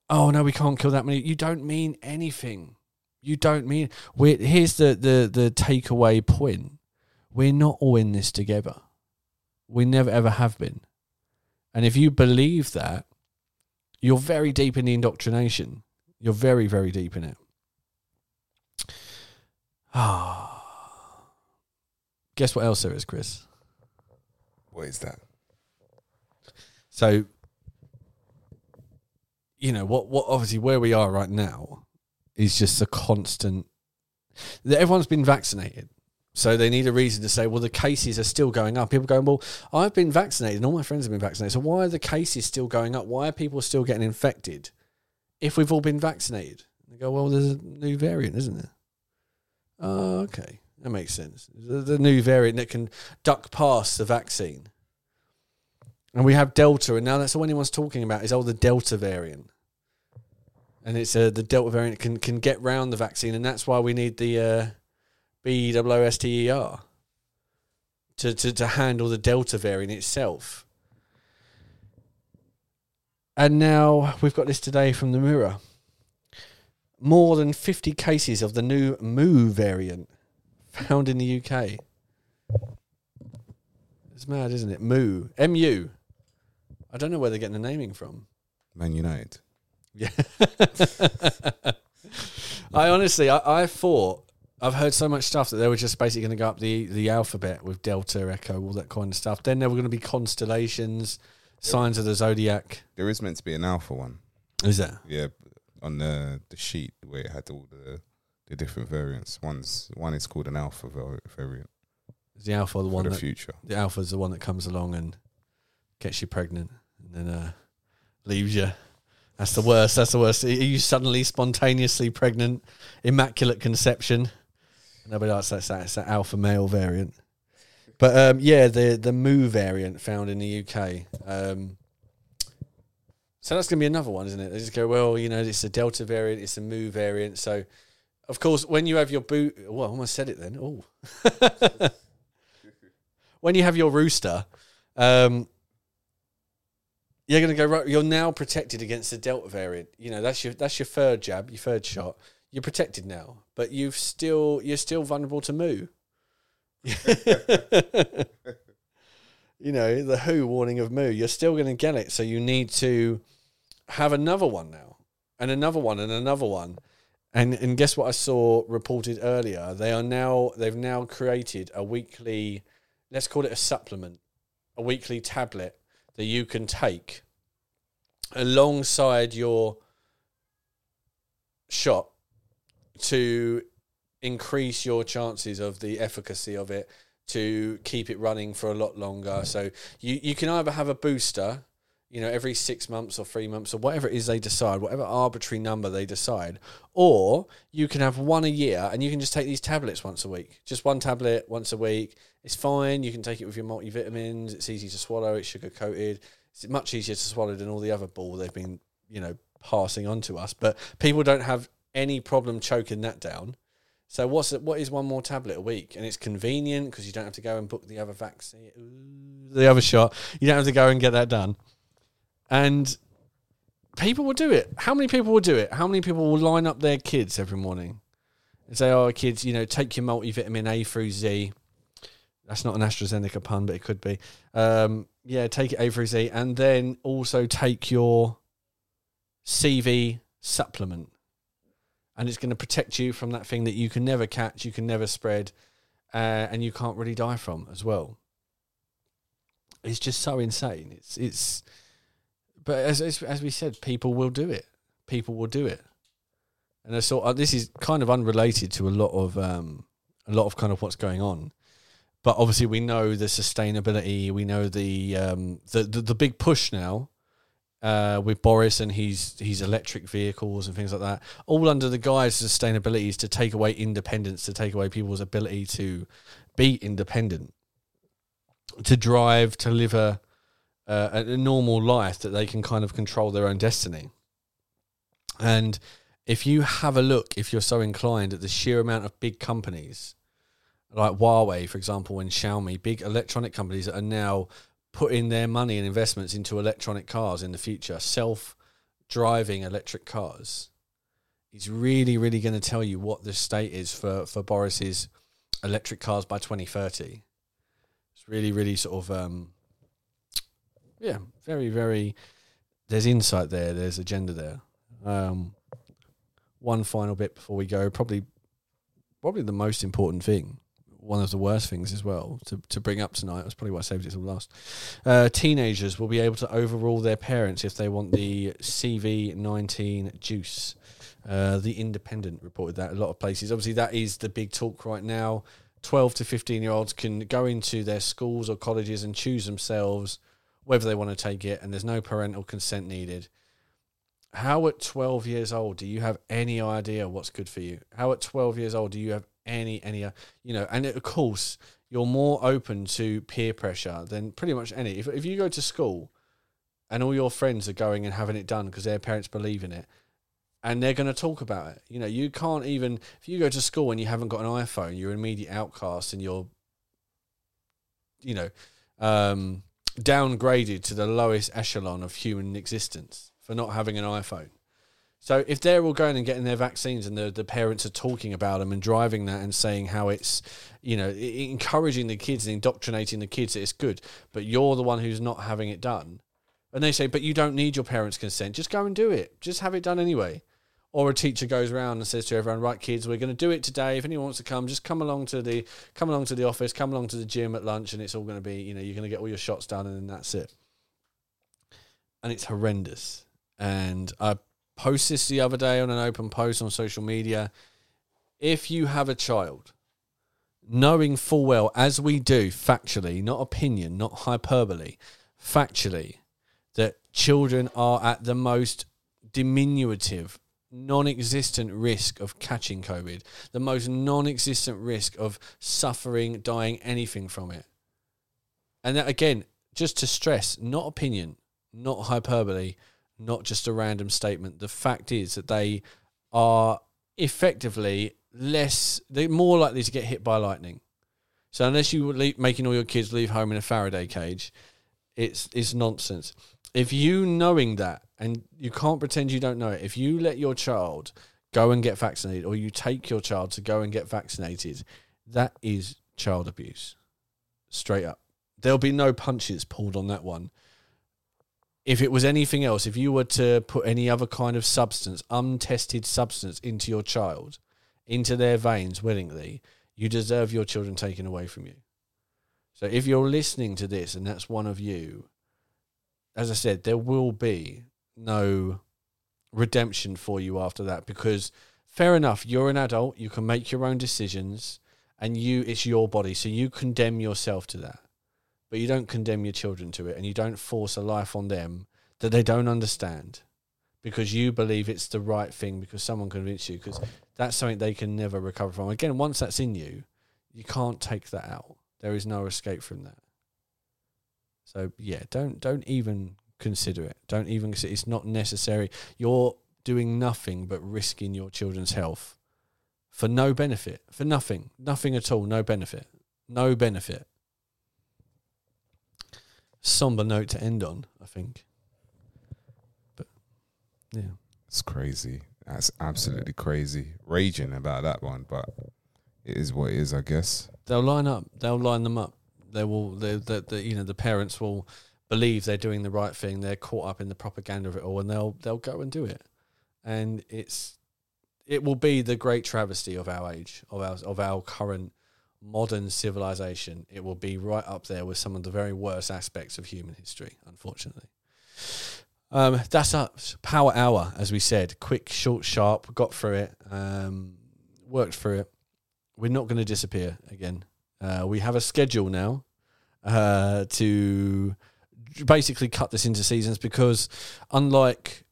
oh no, we can't kill that many, you don't mean anything. You don't mean. We're, here's the the the takeaway point: we're not all in this together. We never ever have been. And if you believe that, you're very deep in the indoctrination. You're very very deep in it. Ah. Guess what else there is, Chris? What is that? So, you know what? What obviously where we are right now is just a constant. that Everyone's been vaccinated, so they need a reason to say, well, the cases are still going up. People going, well, I've been vaccinated, and all my friends have been vaccinated. So why are the cases still going up? Why are people still getting infected if we've all been vaccinated? They go, well, there's a new variant, isn't there? Oh, okay, that makes sense. The, the new variant that can duck past the vaccine. And we have Delta, and now that's all anyone's talking about is oh the Delta variant, and it's uh, the Delta variant can can get round the vaccine, and that's why we need the uh, BWSTER to, to to handle the Delta variant itself. And now we've got this today from the Mirror. More than 50 cases of the new Mu variant found in the UK. It's mad, isn't it? Mu. M-U. I don't know where they're getting the naming from. Man United. Yeah. I honestly, I, I thought I've heard so much stuff that they were just basically going to go up the the alphabet with Delta, Echo, all that kind of stuff. Then there were going to be constellations, signs of the zodiac. There is meant to be an alpha one. Is that? Yeah, on the the sheet where it had all the the different variants. One's one is called an alpha variant Is the alpha the one the that future. the alpha is the one that comes along and gets you pregnant and then uh, leaves you. That's the worst. That's the worst. Are you suddenly spontaneously pregnant, immaculate conception? Nobody likes that. That's that alpha male variant. But um, yeah, the the Mu variant found in the UK. Um, so that's going to be another one, isn't it? They just go, well, you know, it's a Delta variant, it's a Mu variant. So, of course, when you have your boot, well, I almost said it then. Oh, when you have your rooster, um, you're going to go right. You're now protected against the Delta variant. You know that's your that's your third jab, your third shot. You're protected now, but you've still you're still vulnerable to moo. you know the Who warning of moo. You're still going to get it, so you need to have another one now, and another one, and another one. And and guess what I saw reported earlier? They are now they've now created a weekly, let's call it a supplement, a weekly tablet that you can take alongside your shot to increase your chances of the efficacy of it to keep it running for a lot longer. So you, you can either have a booster, you know, every six months or three months or whatever it is they decide, whatever arbitrary number they decide, or you can have one a year and you can just take these tablets once a week. Just one tablet once a week. It's fine. You can take it with your multivitamins. It's easy to swallow. It's sugar coated. It's much easier to swallow than all the other ball they've been, you know, passing on to us. But people don't have any problem choking that down. So what's it, what is one more tablet a week? And it's convenient because you don't have to go and book the other vaccine, the other shot. You don't have to go and get that done. And people will do it. How many people will do it? How many people will line up their kids every morning and say, "Oh, kids, you know, take your multivitamin A through Z." That's not an AstraZeneca pun, but it could be. Um, yeah, take it A through Z, and then also take your CV supplement, and it's going to protect you from that thing that you can never catch, you can never spread, uh, and you can't really die from as well. It's just so insane. It's it's, but as as, as we said, people will do it. People will do it, and I of, this is kind of unrelated to a lot of um, a lot of kind of what's going on. But obviously, we know the sustainability. We know the um, the, the the big push now uh, with Boris and his his electric vehicles and things like that, all under the guise of sustainability is to take away independence, to take away people's ability to be independent, to drive, to live a uh, a normal life that they can kind of control their own destiny. And if you have a look, if you're so inclined, at the sheer amount of big companies like Huawei, for example, and Xiaomi, big electronic companies that are now putting their money and investments into electronic cars in the future, self driving electric cars, is really, really going to tell you what the state is for, for Boris's electric cars by 2030. It's really, really sort of, um, yeah, very, very, there's insight there, there's agenda there. Um, one final bit before we go, probably, probably the most important thing one of the worst things as well to, to bring up tonight. That's probably why I saved it till last. Uh, teenagers will be able to overrule their parents if they want the CV19 juice. Uh, the Independent reported that a lot of places. Obviously, that is the big talk right now. 12 to 15 year olds can go into their schools or colleges and choose themselves whether they want to take it, and there's no parental consent needed. How at 12 years old do you have any idea what's good for you? How at 12 years old do you have any, any, uh, you know, and of course, you're more open to peer pressure than pretty much any. If, if you go to school and all your friends are going and having it done because their parents believe in it, and they're going to talk about it. You know, you can't even if you go to school and you haven't got an iPhone, you're an immediate outcast and you're, you know, um, downgraded to the lowest echelon of human existence for not having an iPhone. So if they're all going and getting their vaccines and the, the parents are talking about them and driving that and saying how it's, you know, encouraging the kids and indoctrinating the kids that it's good, but you're the one who's not having it done, and they say, but you don't need your parents' consent, just go and do it, just have it done anyway. Or a teacher goes around and says to everyone, "Right, kids, we're going to do it today. If anyone wants to come, just come along to the come along to the office, come along to the gym at lunch, and it's all going to be, you know, you're going to get all your shots done, and then that's it." And it's horrendous. And I posted this the other day on an open post on social media. If you have a child, knowing full well, as we do factually, not opinion, not hyperbole, factually, that children are at the most diminutive, non existent risk of catching COVID, the most non existent risk of suffering, dying, anything from it. And that, again, just to stress, not opinion, not hyperbole, not just a random statement. The fact is that they are effectively less, they're more likely to get hit by lightning. So unless you leave, making all your kids leave home in a Faraday cage, it's it's nonsense. If you knowing that and you can't pretend you don't know it, if you let your child go and get vaccinated or you take your child to go and get vaccinated, that is child abuse. Straight up. There'll be no punches pulled on that one. If it was anything else, if you were to put any other kind of substance, untested substance into your child, into their veins willingly, you deserve your children taken away from you. So if you're listening to this and that's one of you, as I said, there will be no redemption for you after that because fair enough, you're an adult, you can make your own decisions and you it's your body, so you condemn yourself to that. But you don't condemn your children to it and you don't force a life on them that they don't understand because you believe it's the right thing because someone convinced you because that's something they can never recover from. Again, once that's in you, you can't take that out. There is no escape from that. So yeah, don't don't even consider it. Don't even consider it's not necessary. You're doing nothing but risking your children's health for no benefit, for nothing, nothing at all, no benefit, no benefit. Somber note to end on, I think. But yeah, It's crazy. That's absolutely crazy. Raging about that one, but it is what it is, I guess. they'll line up. They'll line them up. They will. They, the, the, you know, the parents will believe they're doing the right thing. They're caught up in the propaganda of it all, and they'll they'll go and do it. And it's it will be the great travesty of our age, of our of our current modern civilization. It will be right up there with some of the very worst aspects of human history, unfortunately. Um, that's us. Power hour, as we said. Quick, short, sharp. Got through it. Um, worked through it. We're not going to disappear again. Uh, we have a schedule now uh, to basically cut this into seasons because, unlike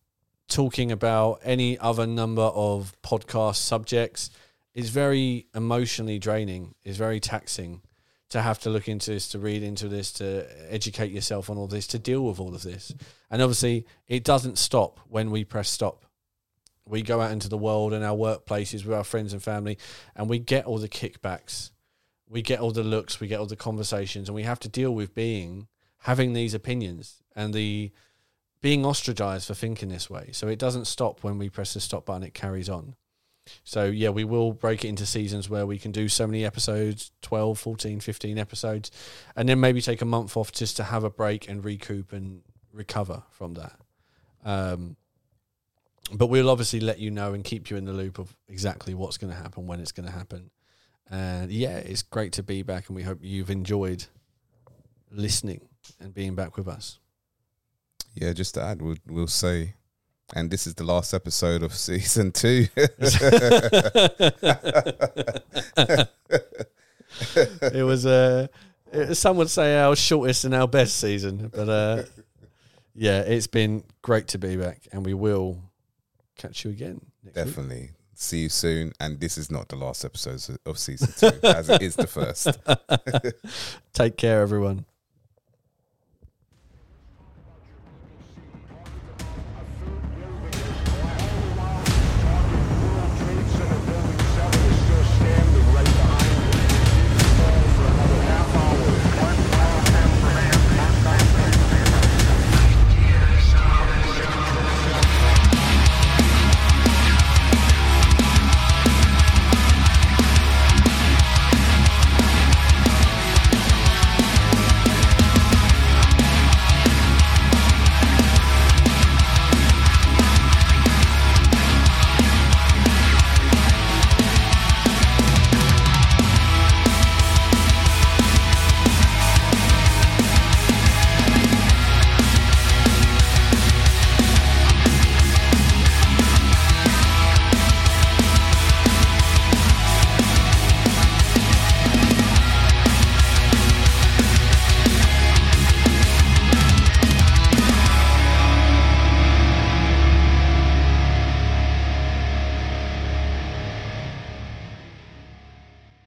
talking about any other number of podcast subjects, it's very emotionally draining. It's very taxing to have to look into this, to read into this, to educate yourself on all this, to deal with all of this. And obviously, it doesn't stop when we press stop. We go out into the world and our workplaces with our friends and family, and we get all the kickbacks, we get all the looks, we get all the conversations, and we have to deal with being having these opinions and the being ostracized for thinking this way. So it doesn't stop when we press the stop button, it carries on. So yeah, we will break it into seasons where we can do so many episodes, 12, 14, 15 episodes, and then maybe take a month off just to have a break and recoup and recover from that. Um, but we'll obviously let you know and keep you in the loop of exactly what's going to happen, when it's going to happen. And yeah, it's great to be back, and we hope you've enjoyed listening and being back with us. Yeah, just to add, we'll, we'll say, and this is the last episode of season two. it was uh, some would say our shortest and our best season, but uh, yeah, it's been great to be back, and we will catch you again next week. Definitely. See you soon. And this is not the last episode of season two, as it is the first. Take care, everyone.